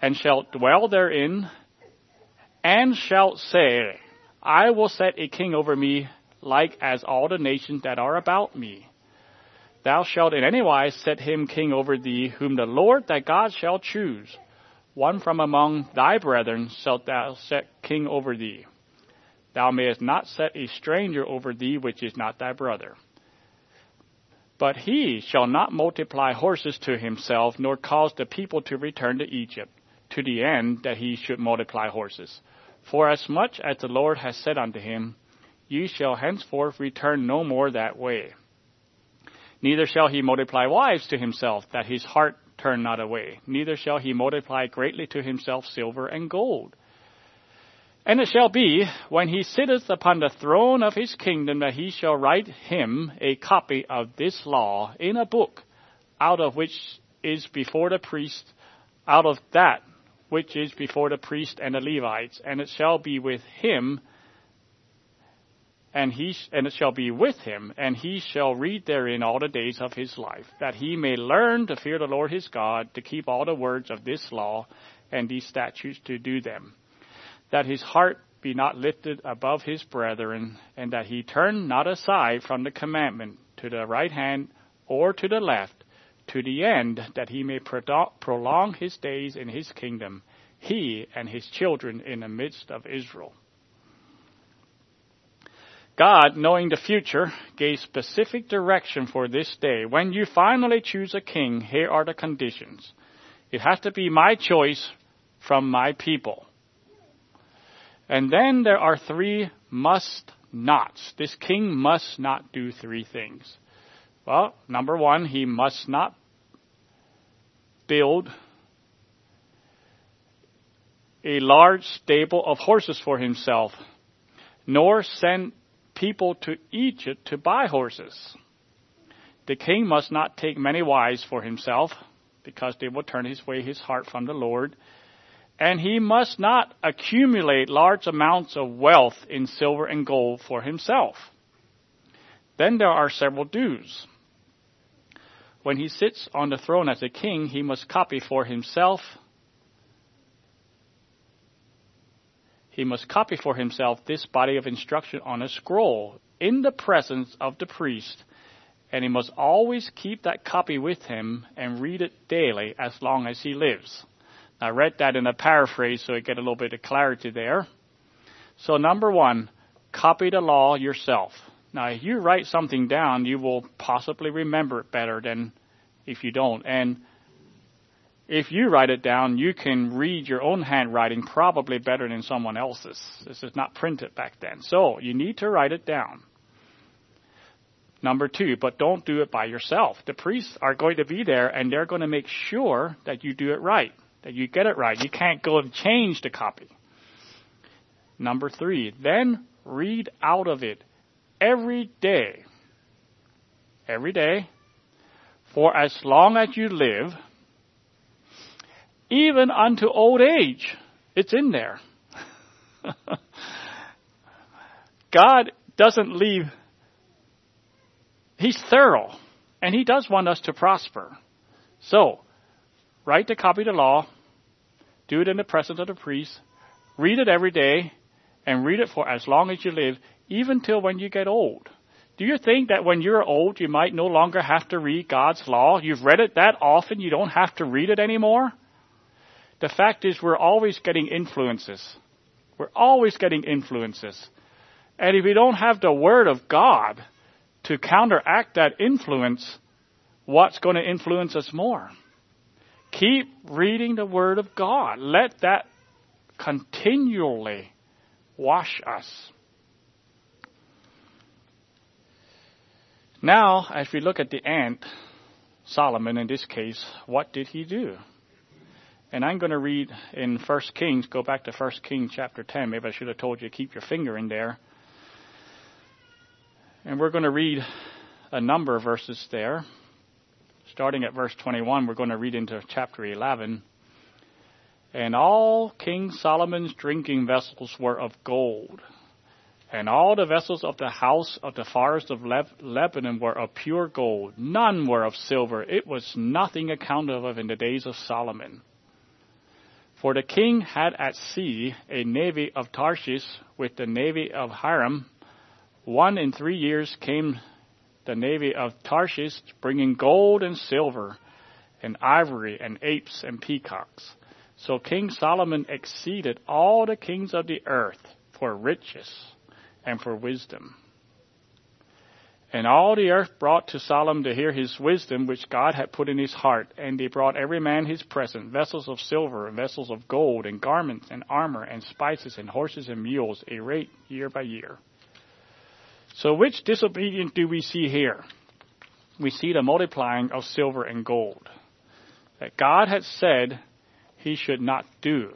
and shalt dwell therein, and shalt say, I will set a king over me, like as all the nations that are about me. Thou shalt in any wise set him king over thee, whom the Lord thy God shall choose. One from among thy brethren shalt thou set king over thee. Thou mayest not set a stranger over thee which is not thy brother. But he shall not multiply horses to himself, nor cause the people to return to Egypt, to the end that he should multiply horses. For as much as the Lord has said unto him, Ye shall henceforth return no more that way. Neither shall he multiply wives to himself, that his heart turn not away. Neither shall he multiply greatly to himself silver and gold. And it shall be, when he sitteth upon the throne of his kingdom, that he shall write him a copy of this law in a book, out of which is before the priest, out of that which is before the priest and the Levites, and it shall be with him, and he and it shall be with him, and he shall read therein all the days of his life, that he may learn to fear the Lord his God, to keep all the words of this law and these statutes to do them that his heart be not lifted above his brethren, and that he turn not aside from the commandment to the right hand or to the left, to the end that he may prolong his days in his kingdom, he and his children in the midst of Israel. God, knowing the future, gave specific direction for this day. When you finally choose a king, here are the conditions. It has to be my choice from my people. And then there are three must nots. This king must not do three things. Well, number one, he must not build a large stable of horses for himself, nor send people to Egypt to buy horses. The king must not take many wives for himself, because they will turn his way his heart from the Lord and he must not accumulate large amounts of wealth in silver and gold for himself. Then there are several dues. When he sits on the throne as a king, he must copy for himself. He must copy for himself this body of instruction on a scroll in the presence of the priest, and he must always keep that copy with him and read it daily as long as he lives. I read that in a paraphrase so I get a little bit of clarity there. So number one, copy the law yourself. Now, if you write something down, you will possibly remember it better than if you don't. And if you write it down, you can read your own handwriting probably better than someone else's. This is not printed back then. So you need to write it down. Number two, but don't do it by yourself. The priests are going to be there and they're going to make sure that you do it right that you get it right. You can't go and change the copy. Number three, then read out of it every day. Every day. For as long as you live, even unto old age. It's in there. (laughs) God doesn't leave. He's thorough. And He does want us to prosper. So, write the copy of the law, do it in the presence of the priest, read it every day, and read it for as long as you live, even till when you get old. Do you think that when you're old, you might no longer have to read God's law? You've read it that often, you don't have to read it anymore? The fact is, we're always getting influences. We're always getting influences. And if we don't have the Word of God to counteract that influence, what's going to influence us more? Keep reading the Word of God. Let that continually wash us. Now, as we look at the ant, Solomon in this case, what did he do? And I'm going to read in 1 Kings, go back to 1 Kings chapter 10. Maybe I should have told you to keep your finger in there. And we're going to read a number of verses there. Starting at verse 21, we're going to read into chapter 11. And all King Solomon's drinking vessels were of gold, And all the vessels of the house of the forest of Lebanon were of pure gold. None were of silver. It was nothing accounted of in the days of Solomon. For the king had at sea a navy of Tarshish with the navy of Hiram. One in three years came the navy of Tarshish, bringing gold and silver, and ivory, and apes and peacocks. So King Solomon exceeded all the kings of the earth for riches and for wisdom. And all the earth brought to Solomon to hear his wisdom, which God had put in his heart. And they brought every man his present, vessels of silver, and vessels of gold, and garments, and armor, and spices, and horses, and mules, a rate year by year. So which disobedience do we see here? We see the multiplying of silver and gold. That God had said he should not do.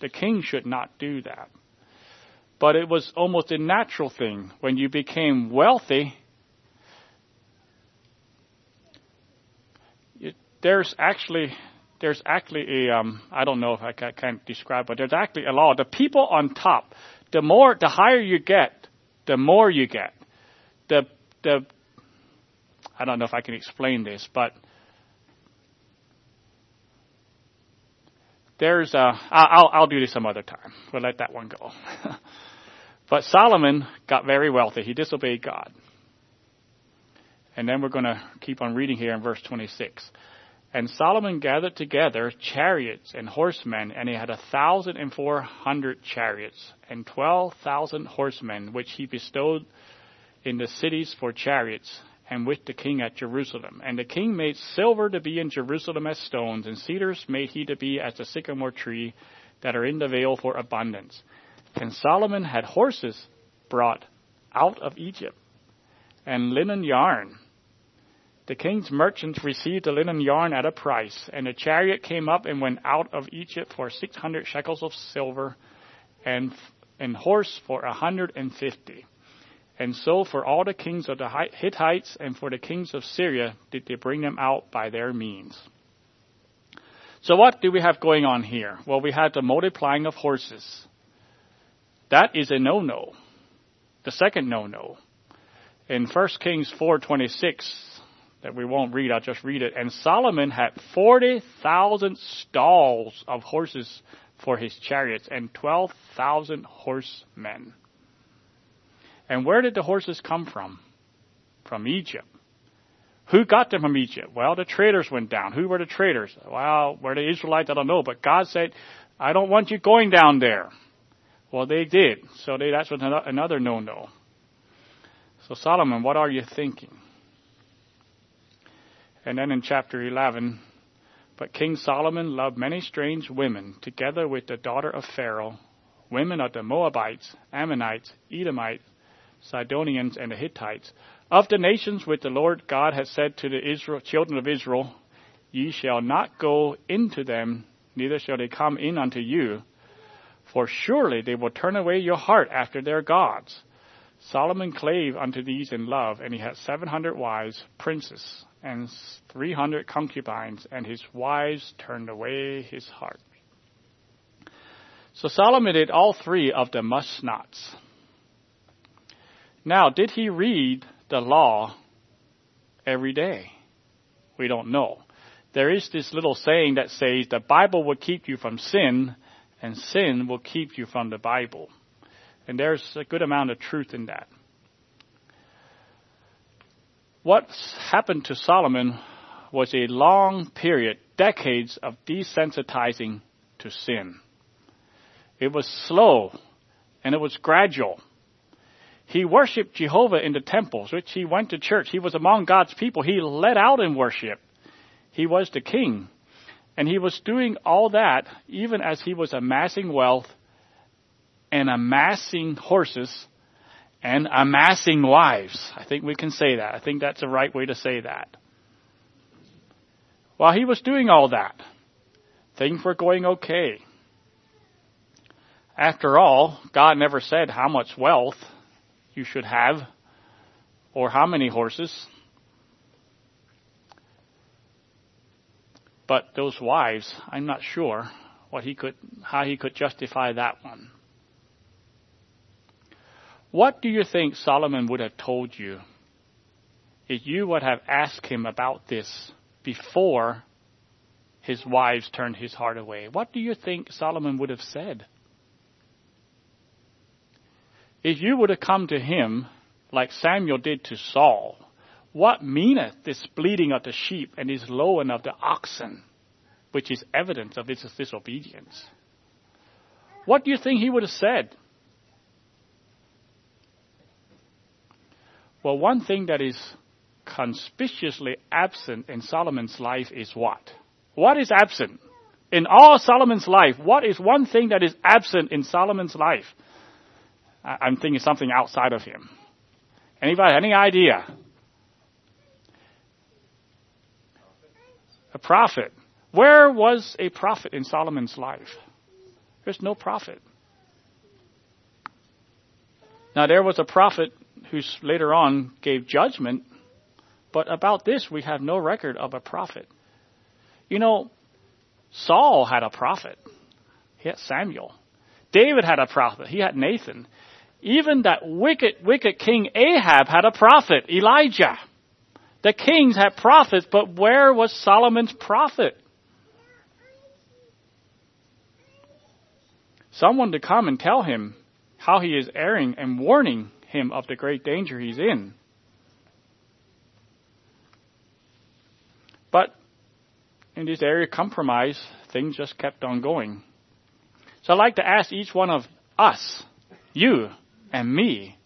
The king should not do that but it was almost a natural thing. When you became wealthy, it, there's actually there's actually a um, I don't know if I can't describe, but there's actually a law. The people on top, the more the higher you get, the more you get. The the I don't know if I can explain this, but there's a I'll I'll do this some other time. We'll let that one go. (laughs) But Solomon got very wealthy. He disobeyed God. And then we're going to keep on reading here in verse 26. And Solomon gathered together chariots and horsemen, and he had a thousand and four hundred chariots and twelve thousand horsemen, which he bestowed in the cities for chariots, and with the king at Jerusalem. And the king made silver to be in Jerusalem as stones, and cedars made he to be as the sycamore tree that are in the vale for abundance. And Solomon had horses brought out of Egypt and linen yarn. The king's merchants received the linen yarn at a price, and a chariot came up and went out of Egypt for six hundred shekels of silver, and and horse for a hundred and fifty. And so for all the kings of the Hittites and for the kings of Syria did they bring them out by their means. So what do we have going on here? Well, we had the multiplying of horses. That is a no-no. The second no-no. In 1 Kings 4:26 that we won't read, I'll just read it. And Solomon had 40,000 stalls of horses for his chariots and 12,000 horsemen. And where did the horses come from? From Egypt. Who got them from Egypt? Well, the traders went down. Who were the traders? Well, were the Israelites? I don't know. But God said, I don't want you going down there. Well, they did. So they, that's another no-no. So Solomon, what are you thinking? And then in chapter 11, but King Solomon loved many strange women, together with the daughter of Pharaoh, women of the Moabites, Ammonites, Edomites, Sidonians, and the Hittites, of the nations which the Lord God had said to the Israel, children of Israel, Ye shall not go into them, neither shall they come in unto you, for surely they will turn away your heart after their gods. Solomon clave unto these in love, and he had seven hundred wives, princes, and three hundred concubines, and his wives turned away his heart. So Solomon did all three of the must nots. Now, did he read the law every day? We don't know. There is this little saying that says the Bible will keep you from sin, and sin will keep you from the Bible. And there's a good amount of truth in that. What happened to Solomon was a long period, decades of desensitizing to sin. It was slow and it was gradual. He worshiped Jehovah in the temples, which he went to church. He was among God's people. He led out in worship. He was the king. And he was doing all that even as he was amassing wealth and amassing horses and amassing wives. I think we can say that. I think that's the right way to say that. While he was doing all that, things were going okay. After all, God never said how much wealth you should have or how many horses. But those wives, I'm not sure what he could, how he could justify that one. What do you think Solomon would have told you if you would have asked him about this before his wives turned his heart away? What do you think Solomon would have said? If you would have come to him like Samuel did to Saul, what meaneth this bleating of the sheep and this lowing of the oxen, which is evidence of his disobedience? What do you think he would have said? Well, one thing that is conspicuously absent in Solomon's life is what? What is absent? In all Solomon's life, what is one thing that is absent in Solomon's life? I'm thinking something outside of him. Anybody, any idea? A prophet. Where was a prophet in Solomon's life? There's no prophet. Now there was a prophet who later on gave judgment, but about this we have no record of a prophet. You know, Saul had a prophet. He had Samuel. David had a prophet. He had Nathan. Even that wicked, wicked king Ahab had a prophet, Elijah. The kings had prophets, but where was Solomon's prophet? Someone to come and tell him how he is erring and warning him of the great danger he's in. But in this area of compromise, things just kept on going. So I'd like to ask each one of us, you and me,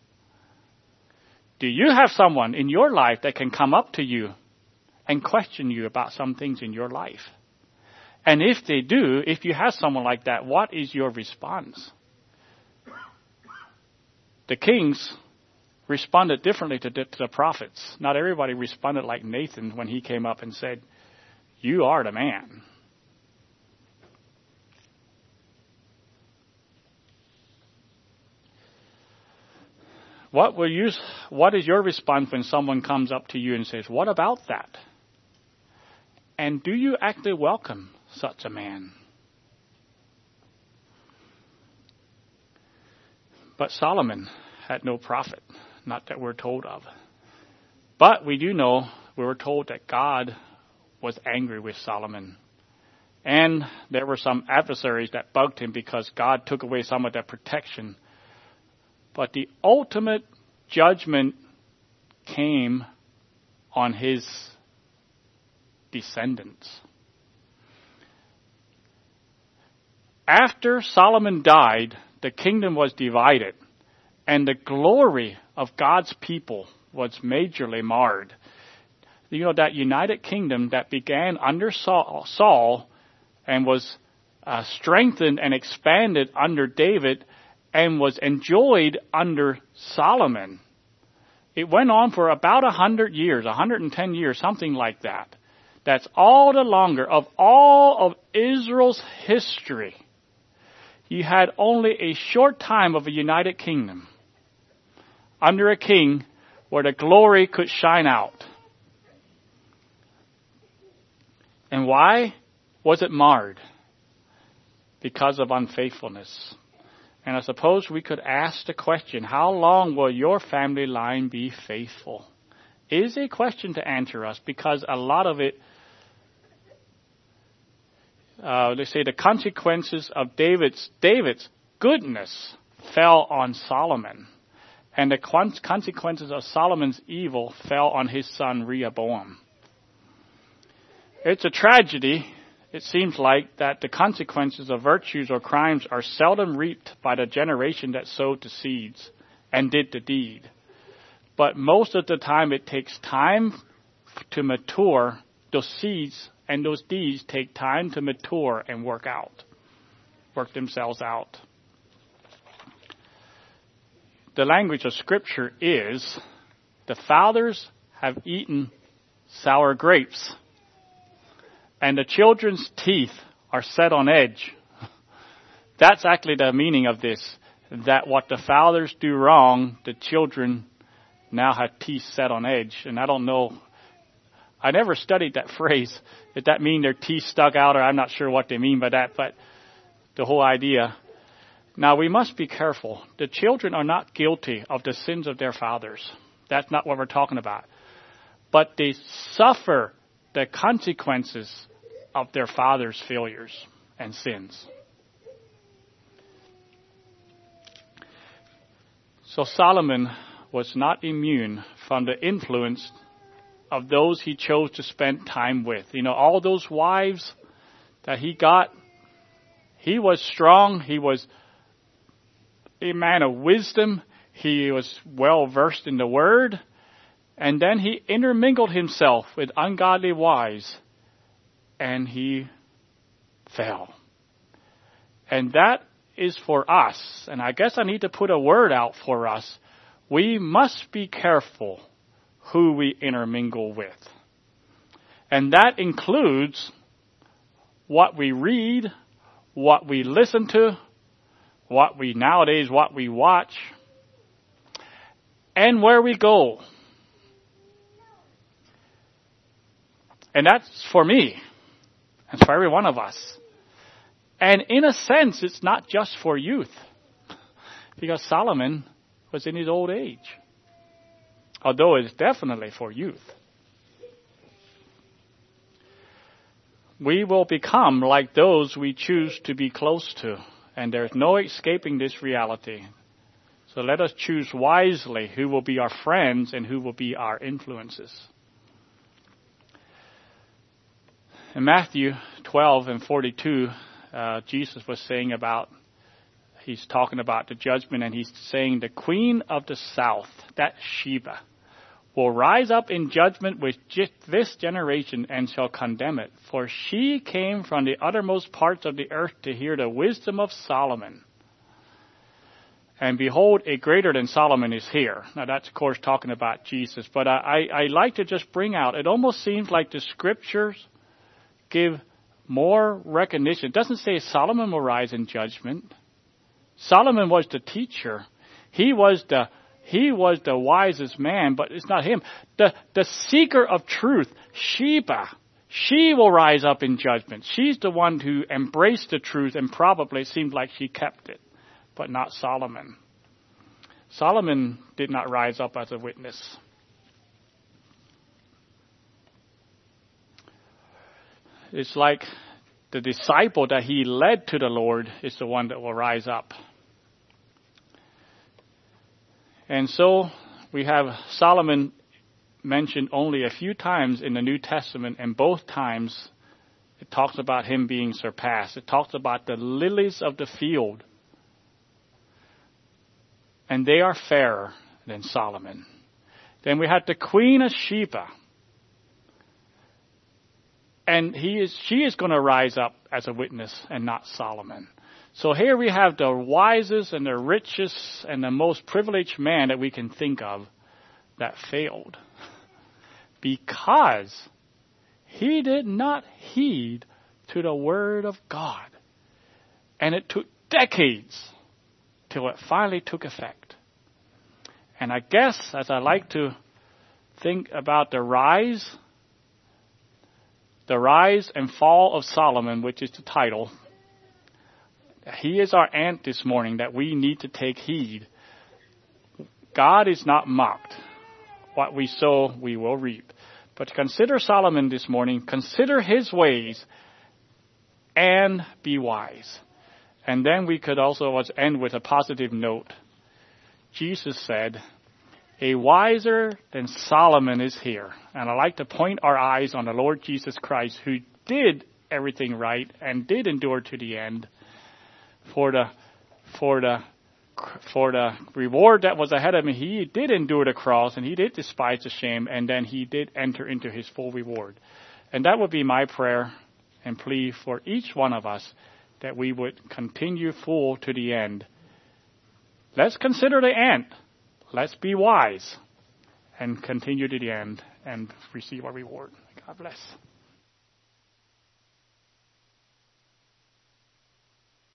do you have someone in your life that can come up to you and question you about some things in your life? And if they do, if you have someone like that, what is your response? The kings responded differently to, the prophets. Not everybody responded like Nathan when he came up and said, You are the man. What will you, what is your response when someone comes up to you and says, What about that? And do you actually welcome such a man? But Solomon had no prophet, not that we're told of. But we do know, we were told that God was angry with Solomon. And there were some adversaries that bugged him because God took away some of that protection but the ultimate judgment came on his descendants. After Solomon died, the kingdom was divided, and the glory of God's people was majorly marred. You know, that united kingdom that began under Saul, and was uh, strengthened and expanded under David and was enjoyed under Solomon. It went on for about a hundred years, a hundred and ten years, something like that. That's all the longer of all of Israel's history. You had only a short time of a united kingdom under a king where the glory could shine out. And why was it marred? Because of unfaithfulness. And I suppose we could ask the question, how long will your family line be faithful? Is a question to answer us because a lot of it, uh, they say the consequences of David's, David's goodness fell on Solomon. And the consequences of Solomon's evil fell on his son Rehoboam. It's a tragedy it seems like that the consequences of virtues or crimes are seldom reaped by the generation that sowed the seeds and did the deed. But most of the time it takes time to mature the seeds and those deeds take time to mature and work out, work themselves out. The language of scripture is the fathers have eaten sour grapes and the children's teeth are set on edge. (laughs) That's actually the meaning of this. That what the fathers do wrong, the children now have teeth set on edge. And I don't know, I never studied that (laughs) phrase. Did that mean their teeth stuck out or I'm not sure what they mean by that, but the whole idea. Now we must be careful. The children are not guilty of the sins of their fathers. That's not what we're talking about. But they suffer the consequences of their father's failures and sins. So Solomon was not immune from the influence of those he chose to spend time with. You know, all those wives that he got, he was strong, he was a man of wisdom, he was well versed in the word, and then he intermingled himself with ungodly wives, and he fell. And that is for us, and I guess I need to put a word out for us. We must be careful who we intermingle with. And that includes what we read, what we listen to, what we nowadays, what we watch, and where we go. And that's for me. That's for every one of us. And in a sense, it's not just for youth. (laughs) Because Solomon was in his old age. Although it's definitely for youth. We will become like those we choose to be close to, and there's no escaping this reality. So let us choose wisely who will be our friends and who will be our influences. In Matthew 12 and 42, uh, Jesus was saying about, he's talking about the judgment and he's saying the queen of the south, that Sheba, will rise up in judgment with this generation and shall condemn it. For she came from the uttermost parts of the earth to hear the wisdom of Solomon. And behold, a greater than Solomon is here. Now that's of course talking about Jesus, but I, I, I like to just bring out, it almost seems like the scriptures give more recognition. It doesn't say Solomon will rise in judgment. Solomon was the teacher. He was the he was the wisest man, but it's not him. The the seeker of truth, Sheba, she will rise up in judgment. She's the one who embraced the truth and probably seemed like she kept it, but not Solomon. Solomon did not rise up as a witness. It's like the disciple that he led to the Lord is the one that will rise up. And so we have Solomon mentioned only a few times in the New Testament, and both times it talks about him being surpassed. It talks about the lilies of the field, and they are fairer than Solomon. Then we have the Queen of Sheba and he is, she is going to rise up as a witness and not Solomon. So here we have the wisest and the richest and the most privileged man that we can think of that failed. (laughs) Because he did not heed to the word of God. And it took decades till it finally took effect. And I guess as I like to think about the rise the Rise and Fall of Solomon, which is the title. He is our ant this morning that we need to take heed. God is not mocked. What we sow, we will reap. But consider Solomon this morning, consider his ways, and be wise. And then we could also end with a positive note. Jesus said, a wiser than Solomon is here. And I like to point our eyes on the Lord Jesus Christ, who did everything right and did endure to the end for the, for the, for the reward that was ahead of him. He did endure the cross and he did despise the shame and then he did enter into his full reward. And that would be my prayer and plea for each one of us that we would continue full to the end. Let's consider the end. let's be wise and continue to the end and receive our reward. God bless.